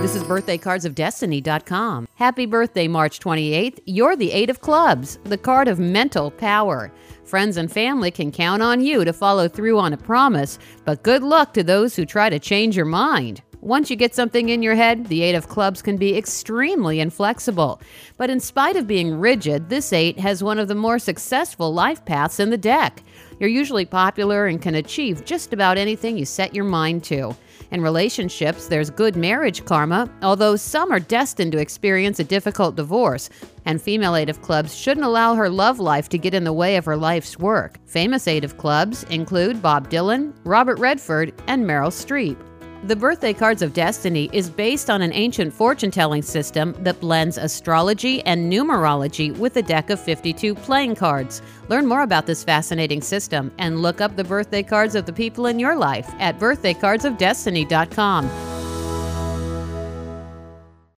This is birthdaycardsofdestiny.com. Happy birthday, March 28th. You're the Eight of Clubs, the card of mental power. Friends and family can count on you to follow through on a promise, but good luck to those who try to change your mind. Once you get something in your head, the Eight of Clubs can be extremely inflexible. But in spite of being rigid, this Eight has one of the more successful life paths in the deck. You're usually popular and can achieve just about anything you set your mind to. In relationships, there's good marriage karma, although some are destined to experience a difficult divorce. And female Eight of Clubs shouldn't allow her love life to get in the way of her life's work. Famous Eight of Clubs include Bob Dylan, Robert Redford, and Meryl Streep. The Birthday Cards of Destiny is based on an ancient fortune telling system that blends astrology and numerology with a deck of 52 playing cards. Learn more about this fascinating system and look up the birthday cards of the people in your life at birthdaycardsofdestiny.com.